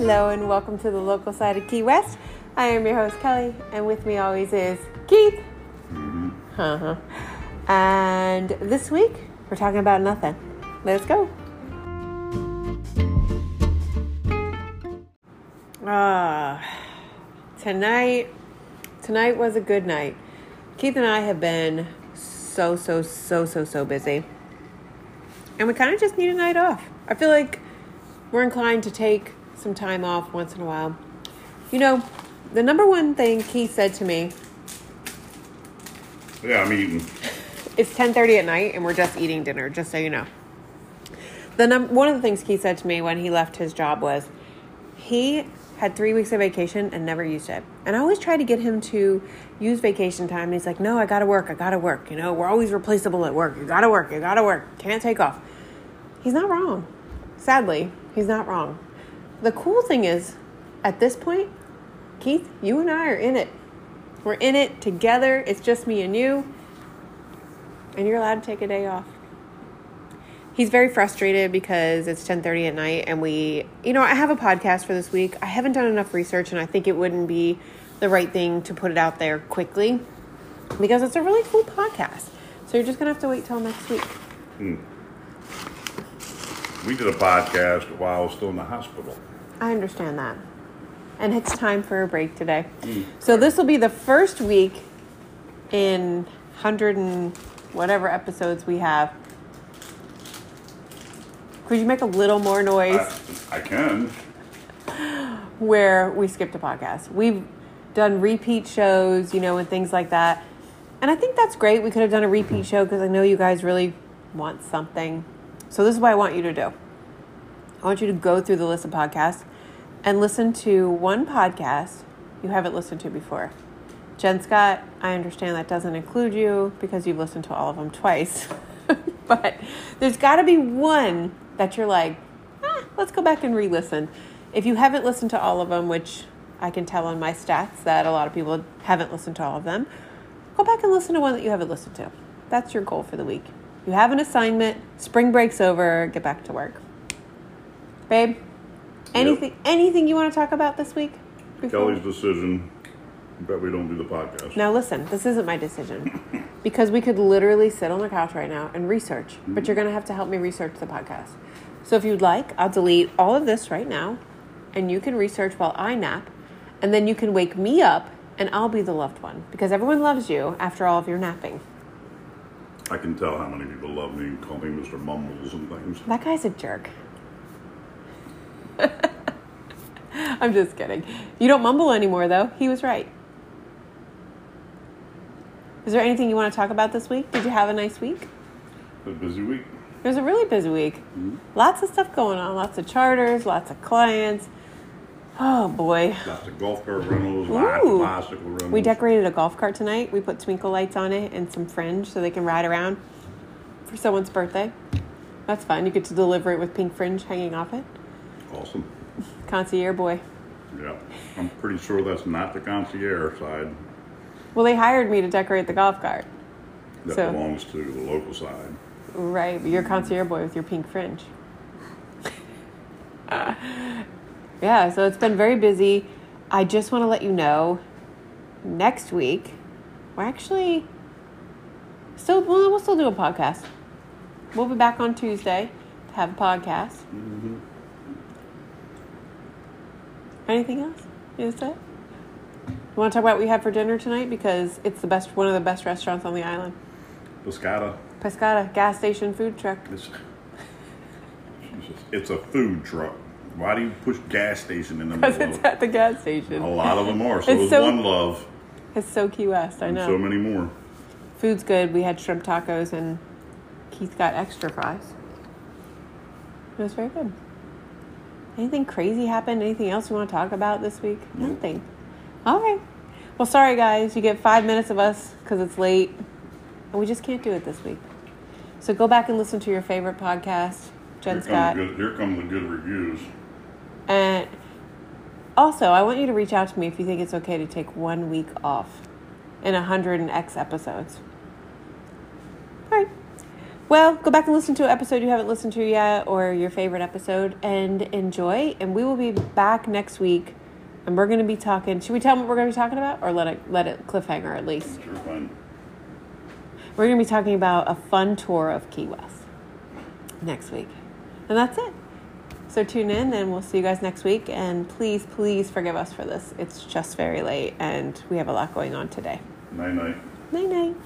Hello and welcome to the local side of Key West. I am your host Kelly, and with me always is Keith. Uh-huh. And this week we're talking about nothing. Let's go. Ah, tonight. Tonight was a good night. Keith and I have been so so so so so busy, and we kind of just need a night off. I feel like we're inclined to take some time off once in a while. You know, the number one thing Keith said to me Yeah, I'm eating. it's 10:30 at night and we're just eating dinner, just so you know. The num- one of the things Keith said to me when he left his job was he had 3 weeks of vacation and never used it. And I always try to get him to use vacation time and he's like, "No, I got to work. I got to work. You know, we're always replaceable at work. You got to work. You got to work. Can't take off." He's not wrong. Sadly, he's not wrong. The cool thing is, at this point, Keith, you and I are in it. We're in it together. It's just me and you. And you're allowed to take a day off. He's very frustrated because it's 10:30 at night and we, you know, I have a podcast for this week. I haven't done enough research and I think it wouldn't be the right thing to put it out there quickly because it's a really cool podcast. So you're just going to have to wait till next week. Hmm. We did a podcast while I was still in the hospital. I understand that. And it's time for a break today. Mm. So this will be the first week in 100 and whatever episodes we have. Could you make a little more noise I, I can. where we skipped a podcast? We've done repeat shows, you know, and things like that. And I think that's great. We could have done a repeat show because I know you guys really want something. So this is what I want you to do. I want you to go through the list of podcasts and listen to one podcast you haven't listened to before. Jen Scott, I understand that doesn't include you because you've listened to all of them twice. but there's got to be one that you're like, ah, let's go back and re listen. If you haven't listened to all of them, which I can tell on my stats that a lot of people haven't listened to all of them, go back and listen to one that you haven't listened to. That's your goal for the week. You have an assignment, spring break's over, get back to work. Babe, anything anything you want to talk about this week? before- Kelly's decision. Bet we don't do the podcast. Now listen, this isn't my decision. Because we could literally sit on the couch right now and research, but mm-hmm. you're going to have to help me research the podcast. So if you'd like, I'll delete all of this right now and you can research while I nap and then you can wake me up and I'll be the loved one because everyone loves you after all of your napping. I can tell how many people love me and call me Mr. Mumbles and things. That guy's a jerk. I'm just kidding. You don't mumble anymore though. He was right. Is there anything you want to talk about this week? Did you have a nice week? A busy week. It was a really busy week. Mm-hmm. Lots of stuff going on. Lots of charters, lots of clients. Oh boy. Lots of golf cart rentals, lots of Ooh. bicycle rentals. We decorated a golf cart tonight. We put twinkle lights on it and some fringe so they can ride around for someone's birthday. That's fun. You get to deliver it with pink fringe hanging off it. Awesome. Concierge boy. Yeah. I'm pretty sure that's not the concierge side. Well, they hired me to decorate the golf cart. That So- belongs to the local side. Right, but you're concierge boy with your pink fringe. Yeah, so it's been very busy. I just want to let you know next week we're actually still well, we'll still do a podcast. We'll be back on Tuesday to have a podcast. Mm-hmm. Anything else? Is that? You want to talk about what we had for dinner tonight because it's the best one of the best restaurants on the island. Pescata. Pescata gas station food truck. It's, it's a food truck. Why do you push gas station in the middle? Because it's of at the gas station. A lot of them are. So It's so- One Love. It's so Key West, I know. so many more. Food's good. We had shrimp tacos and Keith got extra fries. It was very good. Anything crazy happened? Anything else you want to talk about this week? Nothing. All right. Well, sorry guys. You get five minutes of us because it's late, and we just can't do it this week. So go back and listen to your favorite podcast, Jen Here Scott. good, here come the good reviews. Also, I want you to reach out to me if you think it's okay to take one week off in a hundred and X episodes. All right. Well, go back and listen to an episode you haven't listened to yet or your favorite episode and enjoy. And we will be back next week. And we're going to be talking. Should we tell them what we're going to be talking about or let it let it cliffhanger at least? Sure, fine. We're going to be talking about a fun tour of Key West next week. And that's it. So tune in and we'll see you guys next week. And please, please forgive us for this. It's just very late and we have a lot going on today. Night night. Night night.